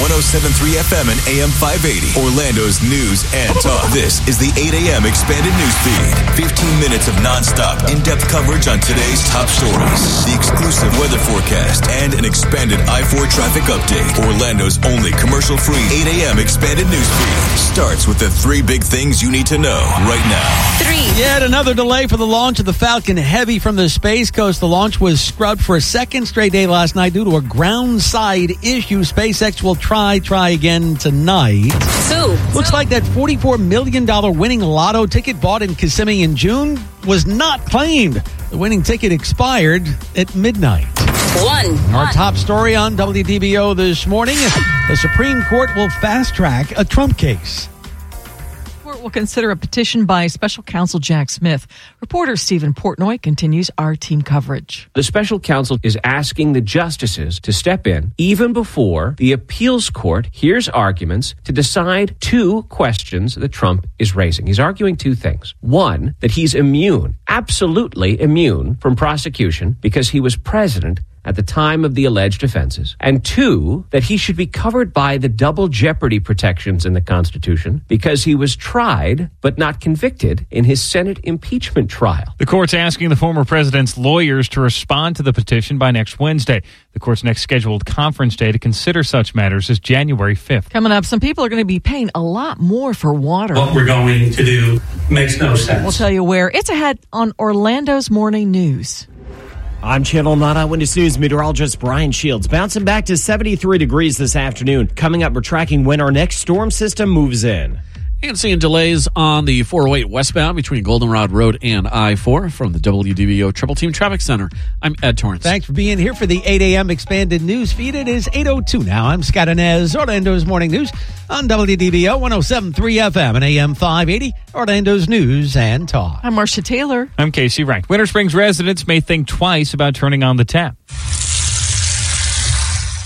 1073 FM and AM 580. Orlando's news and talk. This is the 8 a.m. expanded news feed. 15 minutes of nonstop, in-depth coverage on today's top stories. The exclusive weather forecast and an expanded I-4 traffic update. Orlando's only commercial-free 8 a.m. expanded news feed starts with the three big things you need to know right now. Three. Yet another delay for the launch of the Falcon Heavy from the Space Coast. The launch was scrubbed for a second straight day last night due to a ground side issue. SpaceX will try, try again tonight. Two. Looks like that $44 million winning lotto ticket bought in Kissimmee in June was not claimed. The winning ticket expired at midnight. One. Our top story on WDBO this morning the Supreme Court will fast track a Trump case. Will consider a petition by special counsel Jack Smith. Reporter Steven Portnoy continues our team coverage. The special counsel is asking the justices to step in even before the appeals court hears arguments to decide two questions that Trump is raising. He's arguing two things. One, that he's immune, absolutely immune from prosecution because he was president at the time of the alleged offenses, and two, that he should be covered by the double jeopardy protections in the Constitution because he was tried but not convicted in his Senate impeachment trial. The court's asking the former president's lawyers to respond to the petition by next Wednesday. The court's next scheduled conference day to consider such matters is January 5th. Coming up, some people are going to be paying a lot more for water. What we're going to do makes no sense. We'll tell you where. It's ahead on Orlando's Morning News. I'm Channel 9 Eyewitness News meteorologist Brian Shields. Bouncing back to 73 degrees this afternoon. Coming up, we're tracking when our next storm system moves in. And seeing delays on the 408 westbound between Goldenrod Road and I 4 from the WDBO Triple Team Traffic Center. I'm Ed Torrance. Thanks for being here for the 8 a.m. expanded news feed. It is 8.02 now. I'm Scott Anez, Orlando's Morning News on WDBO 107.3 FM and AM 580, Orlando's News and Talk. I'm Marcia Taylor. I'm Casey Rank. Winter Springs residents may think twice about turning on the tap.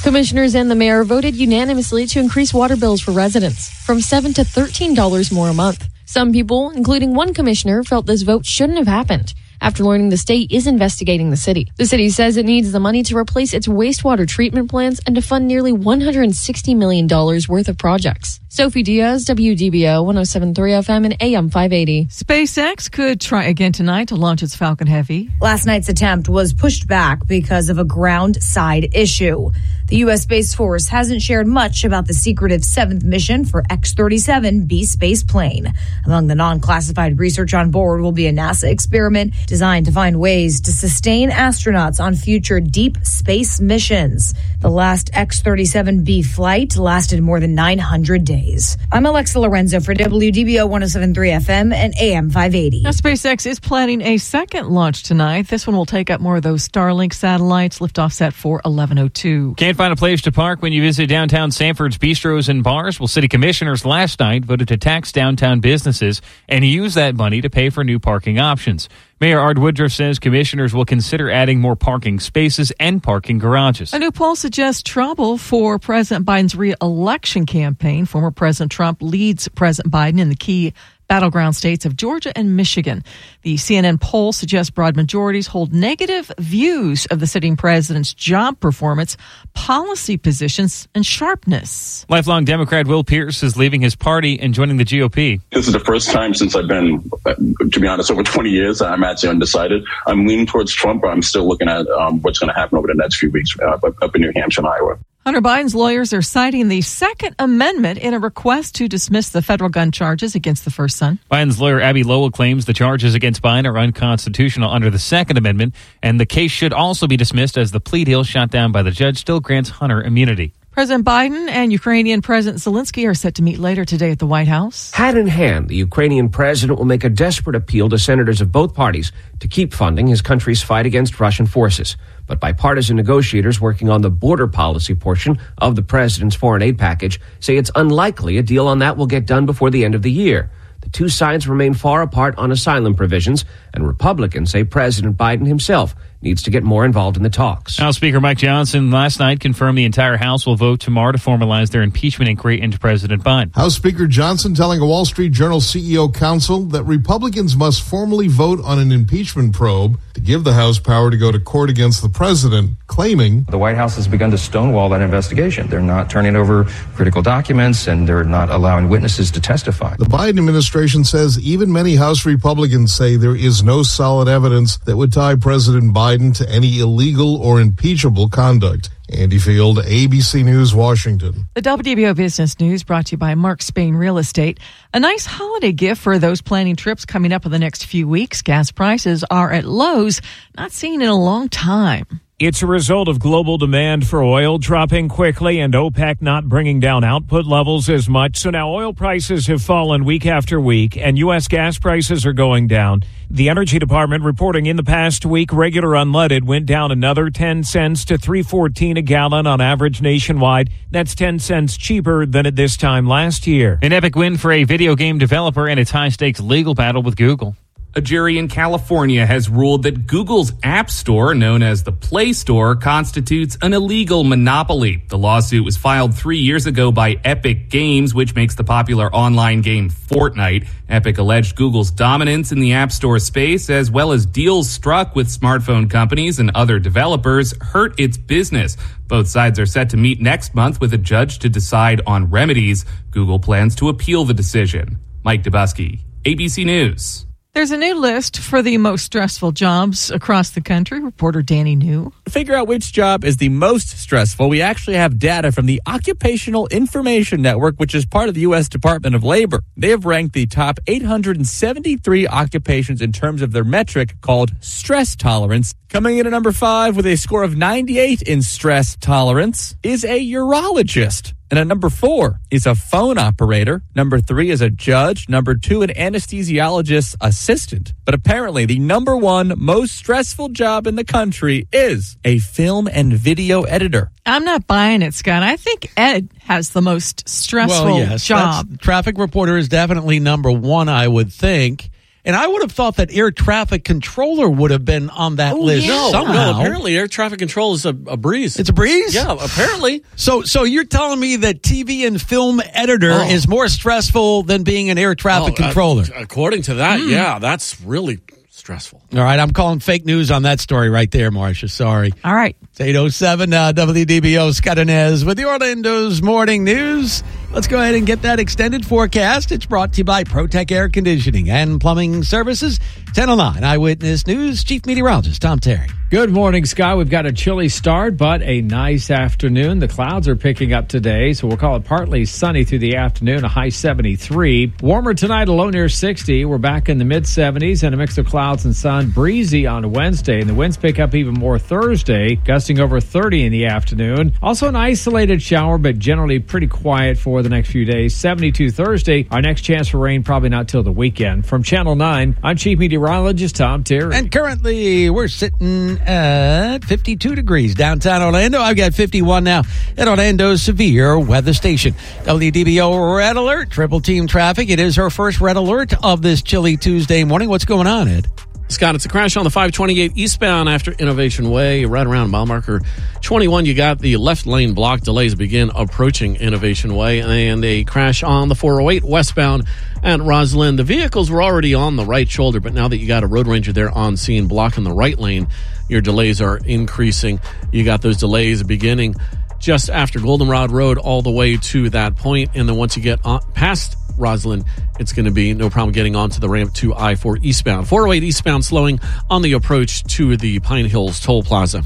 Commissioners and the mayor voted unanimously to increase water bills for residents from 7 to $13 more a month. Some people, including one commissioner, felt this vote shouldn't have happened after learning the state is investigating the city. The city says it needs the money to replace its wastewater treatment plants and to fund nearly $160 million worth of projects. Sophie Diaz, WDBO 1073 FM and AM 580. SpaceX could try again tonight to launch its Falcon Heavy. Last night's attempt was pushed back because of a ground side issue. The U.S. Space Force hasn't shared much about the secretive seventh mission for X 37B space plane. Among the non classified research on board will be a NASA experiment designed to find ways to sustain astronauts on future deep space missions. The last X 37B flight lasted more than 900 days. I'm Alexa Lorenzo for WDBO 1073 FM and AM 580. Now, SpaceX is planning a second launch tonight. This one will take up more of those Starlink satellites. Liftoff set for 1102. Can't find a place to park when you visit downtown Sanford's bistros and bars? Well, city commissioners last night voted to tax downtown businesses and use that money to pay for new parking options. Mayor Art Woodruff says commissioners will consider adding more parking spaces and parking garages. A new poll suggests trouble for President Biden's re-election campaign. Former President Trump leads President Biden in the key battleground states of Georgia and Michigan. The CNN poll suggests broad majorities hold negative views of the sitting president's job performance, policy positions, and sharpness. Lifelong Democrat Will Pierce is leaving his party and joining the GOP. This is the first time since I've been, to be honest, over 20 years I'm actually undecided. I'm leaning towards Trump, but I'm still looking at um, what's going to happen over the next few weeks uh, up in New Hampshire and Iowa. Hunter Biden's lawyers are citing the Second Amendment in a request to dismiss the federal gun charges against the first son. Biden's lawyer Abbe Lowell claims the charges against Biden are unconstitutional under the Second Amendment, and the case should also be dismissed as the plea deal shot down by the judge still grants Hunter immunity. President Biden and Ukrainian President Zelensky are set to meet later today at the White House. Hand in hand, the Ukrainian president will make a desperate appeal to senators of both parties to keep funding his country's fight against Russian forces. But bipartisan negotiators working on the border policy portion of the president's foreign aid package say it's unlikely a deal on that will get done before the end of the year. The two sides remain far apart on asylum provisions, and Republicans say President Biden himself needs to get more involved in the talks. House Speaker Mike Johnson last night confirmed the entire House will vote tomorrow to formalize their impeachment inquiry into President Biden. House Speaker Johnson telling a Wall Street Journal CEO Counsel that Republicans must formally vote on an impeachment probe to give the House power to go to court against the president, claiming the White House has begun to stonewall that investigation. They're not turning over critical documents and they're not allowing witnesses to testify. The Biden administration says even many House Republicans say there is no solid evidence that would tie President Biden to any illegal or impeachable conduct. Andy Field, ABC News, Washington. The WBO Business News brought to you by Mark Spain Real Estate. A nice holiday gift for those planning trips coming up in the next few weeks. Gas prices are at lows not seen in a long time. It's a result of global demand for oil dropping quickly and OPEC not bringing down output levels as much. So now oil prices have fallen week after week and U.S. gas prices are going down. The Energy Department reporting in the past week, regular unleaded went down another 10 cents to 314 a gallon on average nationwide. That's 10 cents cheaper than at this time last year. An epic win for a video game developer in its high stakes legal battle with Google. A jury in California has ruled that Google's App Store, known as the Play Store, constitutes an illegal monopoly. The lawsuit was filed three years ago by Epic Games, which makes the popular online game Fortnite. Epic alleged Google's dominance in the App Store space, as well as deals struck with smartphone companies and other developers, hurt its business. Both sides are set to meet next month with a judge to decide on remedies. Google plans to appeal the decision. Mike Dobuski, ABC News. There's a new list for the most stressful jobs across the country. Reporter Danny New. Figure out which job is the most stressful, we actually have data from the Occupational Information Network, which is part of the U.S. Department of Labor. They have ranked the top 873 occupations in terms of their metric called stress tolerance. Coming in at number five with a score of 98 in stress tolerance is a urologist. And at number four is a phone operator. Number three is a judge. Number two, an anesthesiologist assistant. But apparently, the number one most stressful job in the country is a film and video editor. I'm not buying it, Scott. I think Ed has the most stressful well, yes, job. Traffic reporter is definitely number one, I would think. And I would have thought that air traffic controller would have been on that Oh, list. No, somehow. no, apparently air traffic control is a, a breeze. It's a breeze? Yeah, apparently. So so you're telling me that TV and film editor Oh. is more stressful than being an air traffic Oh, uh, controller? according to that, yeah, that's really stressful. All right, I'm calling fake news on that story right there, Marcia. Sorry. All right. It's 807 uh, WDBO Scott Anez with the Orlando's Morning News. Let's go ahead and get that extended forecast. It's brought to you by ProTech Air Conditioning and Plumbing Services. 1009 Eyewitness News Chief Meteorologist Tom Terry. Good morning, Scott. We've got a chilly start, but a nice afternoon. The clouds are picking up today, so we'll call it partly sunny through the afternoon, a high 73. Warmer tonight, a low near 60. We're back in the mid 70s and a mix of clouds and sun. Breezy on Wednesday, and the winds pick up even more Thursday, gusting over 30 in the afternoon. Also, an isolated shower, but generally pretty quiet for the next few days. 72 Thursday. Our next chance for rain probably not till the weekend. From Channel 9, I'm Chief Meteorologist Tom Terry. And currently, we're sitting at 52 degrees downtown Orlando. I've got 51 now at Orlando's severe weather station. WDBO red alert, triple team traffic. It is her first red alert of this chilly Tuesday morning. What's going on, Ed? Scott, it's a crash on the 528 eastbound after Innovation Way, right around mile marker 21. You got the left lane block delays begin approaching Innovation Way, and a crash on the 408 westbound at Roslyn. The vehicles were already on the right shoulder, but now that you got a road ranger there on scene blocking the right lane, your delays are increasing. You got those delays beginning just after Goldenrod Road all the way to that point, and then once you get on, past Roslyn, it's going to be no problem getting onto the ramp to I 4 eastbound. 408 eastbound slowing on the approach to the Pine Hills Toll Plaza.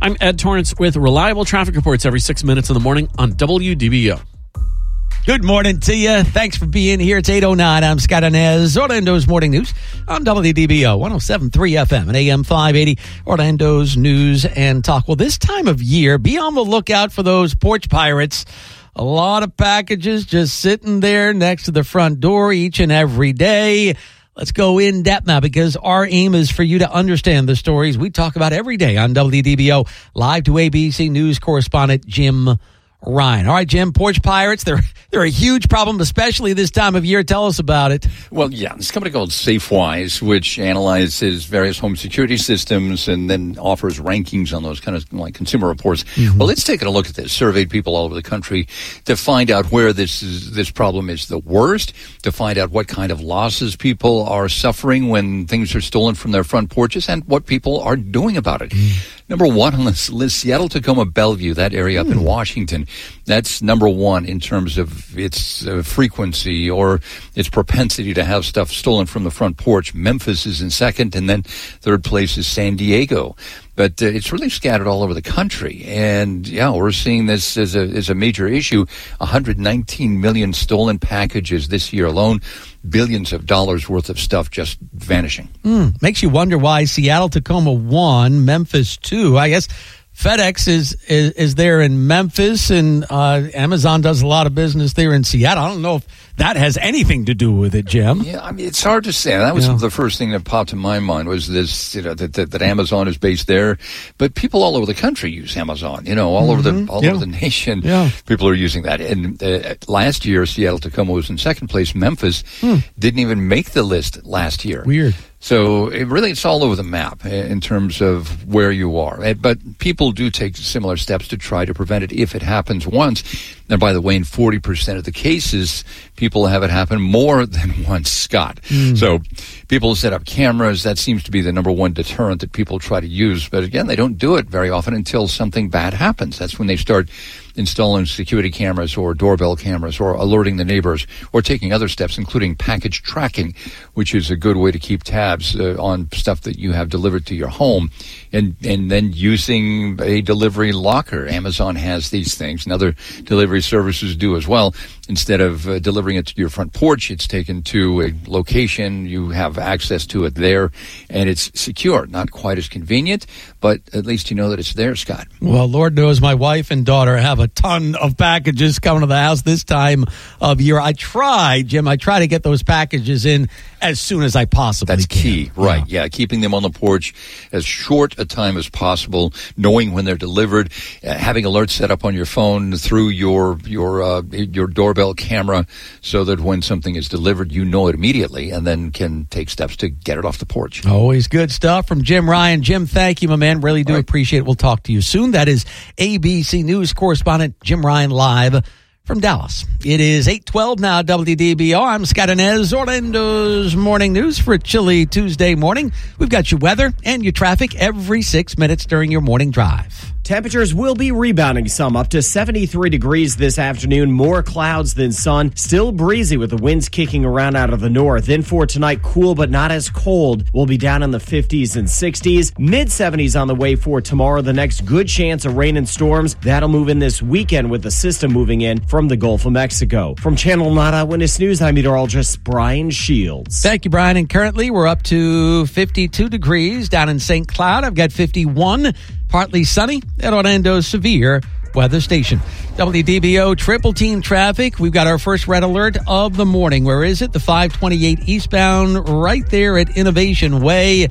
I'm Ed Torrance with reliable traffic reports every six minutes in the morning on WDBO. Good morning to you. Thanks for being here. It's 809. I'm Scott Anez. Orlando's Morning News on WDBO 1073 FM and AM 580. Orlando's News and Talk. Well, this time of year, be on the lookout for those porch pirates. A lot of packages just sitting there next to the front door each and every day. Let's go in depth now because our aim is for you to understand the stories we talk about every day on WDBO. Live to ABC News correspondent Jim Ryan. All right, Jim, porch pirates, they're they're a huge problem, especially this time of year. Tell us about it. Well, yeah, this company called SafeWise, which analyzes various home security systems and then offers rankings on those kind of like consumer reports. Mm-hmm. Well, it's taken a look at this, surveyed people all over the country to find out where this is this problem is the worst, to find out what kind of losses people are suffering when things are stolen from their front porches and what people are doing about it. Mm. Number one on this list, Seattle, Tacoma, Bellevue, that area up mm. in Washington. That's number one in terms of its uh, frequency or its propensity to have stuff stolen from the front porch. Memphis is in second, and then third place is San Diego but uh, it's really scattered all over the country. And yeah, we're seeing this as a, as a major issue. 119 million stolen packages this year alone, billions of dollars worth of stuff just vanishing. Mm, makes you wonder why Seattle Tacoma won, Memphis two. I guess FedEx is, is, is there in Memphis, and uh, Amazon does a lot of business there in Seattle. I don't know if that has anything to do with it, Jim. Yeah, I mean, it's hard to say. That was yeah. the first thing that popped in my mind was this, you know, that, that, that, Amazon is based there, but people all over the country use Amazon. You know, all mm-hmm. over the mm-hmm. all yeah. over the nation, yeah. people are using that. And uh, last year, Seattle Tacoma was in second place. Memphis hmm. didn't even make the list last year. Weird. So it really, it's all over the map in terms of where you are. Eh, but people do take similar steps to try to prevent it if it happens once. And by the way, in 40% of the cases, people have it happen more than once, Scott. Mm. So people set up cameras. That seems to be the number one deterrent that people try to use. But again, they don't do it very often until something bad happens. That's when they start installing security cameras or doorbell cameras or alerting the neighbors or taking other steps, including package tracking, which is a good way to keep tabs uh, on stuff that you have delivered to your home. And, and then using a delivery locker. Amazon has these things and other delivery services do as well. Instead of uh, delivering it to your front porch, it's taken to a location. You have access to it there and it's secure. Not quite as convenient, but at least you know that it's there, Scott. Well, Lord knows my wife and daughter have a ton of packages coming to the house this time of year. I try, Jim, I try to get those packages in as soon as I possibly can. That's can. key, right? Yeah. yeah. keeping them on the porch as short a time as possible, knowing when they're delivered, uh, having alerts set up on your phone through your your uh, your doorbell camera, so that when something is delivered, you know it immediately, and then can take steps to get it off the porch. Always good stuff from Jim Ryan. Jim, thank you, my man. Really do right. appreciate it. We'll talk to you soon. That is ABC News correspondent Jim Ryan live from Dallas. It is 812 now, WDBO. I'm Scott Anez, Orlando's morning news for a chilly Tuesday morning. We've got your weather and your traffic every six minutes during your morning drive. Temperatures will be rebounding some up to 73 degrees this afternoon. More clouds than sun. Still breezy with the winds kicking around out of the north. Then for tonight, cool but not as cold. We'll be down in the 50s and 60s. Mid 70s on the way for tomorrow. The next good chance of rain and storms. That'll move in this weekend with the system moving in from the Gulf of Mexico. From Channel 9 Eyewitness News, I'm meteorologist Brian Shields. Thank you, Brian. And currently we're up to 52 degrees down in St. Cloud. I've got 51 partly sunny at Orlando's severe weather station. WDBO triple team traffic. We've got our first red alert of the morning. Where is it? The 528 eastbound right there at Innovation Way.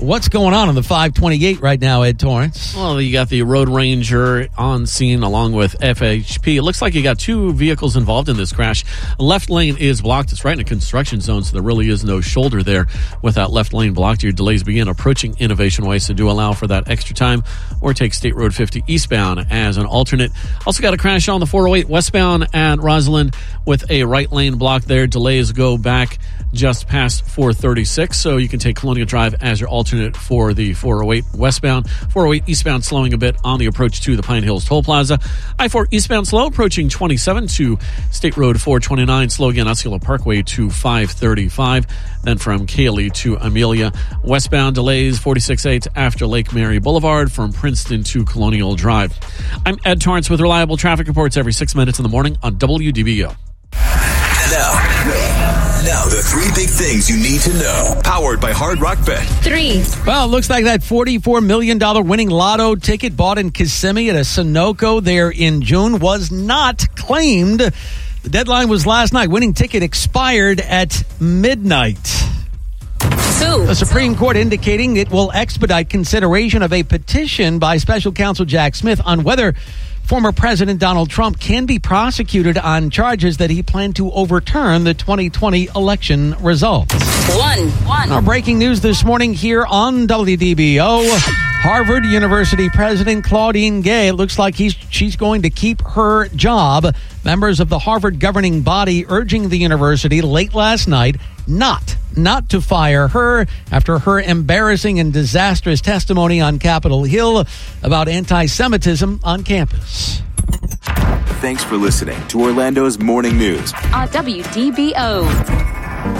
What's going on on the 528 right now, Ed Torrance? Well, you got the Road Ranger on scene along with FHP. It looks like you got two vehicles involved in this crash. Left lane is blocked. It's right in a construction zone, so there really is no shoulder there. With that left lane blocked, your delays begin approaching Innovation Way, so do allow for that extra time or take State Road 50 eastbound as an alternate. Also got a crash on the 408 westbound at Rosslyn with a right lane block there. Delays go back just past 436, so you can take Colonial Drive as your alternate for the 408 westbound. 408 eastbound slowing a bit on the approach to the Pine Hills Toll Plaza. I 4 eastbound slow approaching 27 to State Road 429, slow again Osceola Parkway to 535. Then from Kaley to Amelia. Westbound delays 46.8 after Lake Mary Boulevard from Princeton to Colonial Drive. I'm Ed Torrance with reliable traffic reports every six minutes in the morning on WDBO. Now. Now, the three big things you need to know. Powered by Hard Rock Bet. Three. Well, it looks like that $44 million winning lotto ticket bought in Kissimmee at a Sunoco there in June was not claimed. The deadline was last night. Winning ticket expired at midnight. Two. The Supreme Court indicating it will expedite consideration of a petition by special counsel Jack Smith on whether Former President Donald Trump can be prosecuted on charges that he planned to overturn the 2020 election results. One. One. Our breaking news this morning here on WDBO. Harvard University President Claudine Gay looks like he's she's going to keep her job. Members of the Harvard governing body urging the university late last night not not to fire her after her embarrassing and disastrous testimony on Capitol Hill about anti-Semitism on campus. Thanks for listening to Orlando's Morning News on WDBO.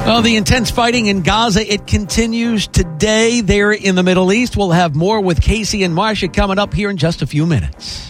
Oh, the intense fighting in Gaza, it continues today there in the Middle East. We'll have more with Casey and Marsha coming up here in just a few minutes.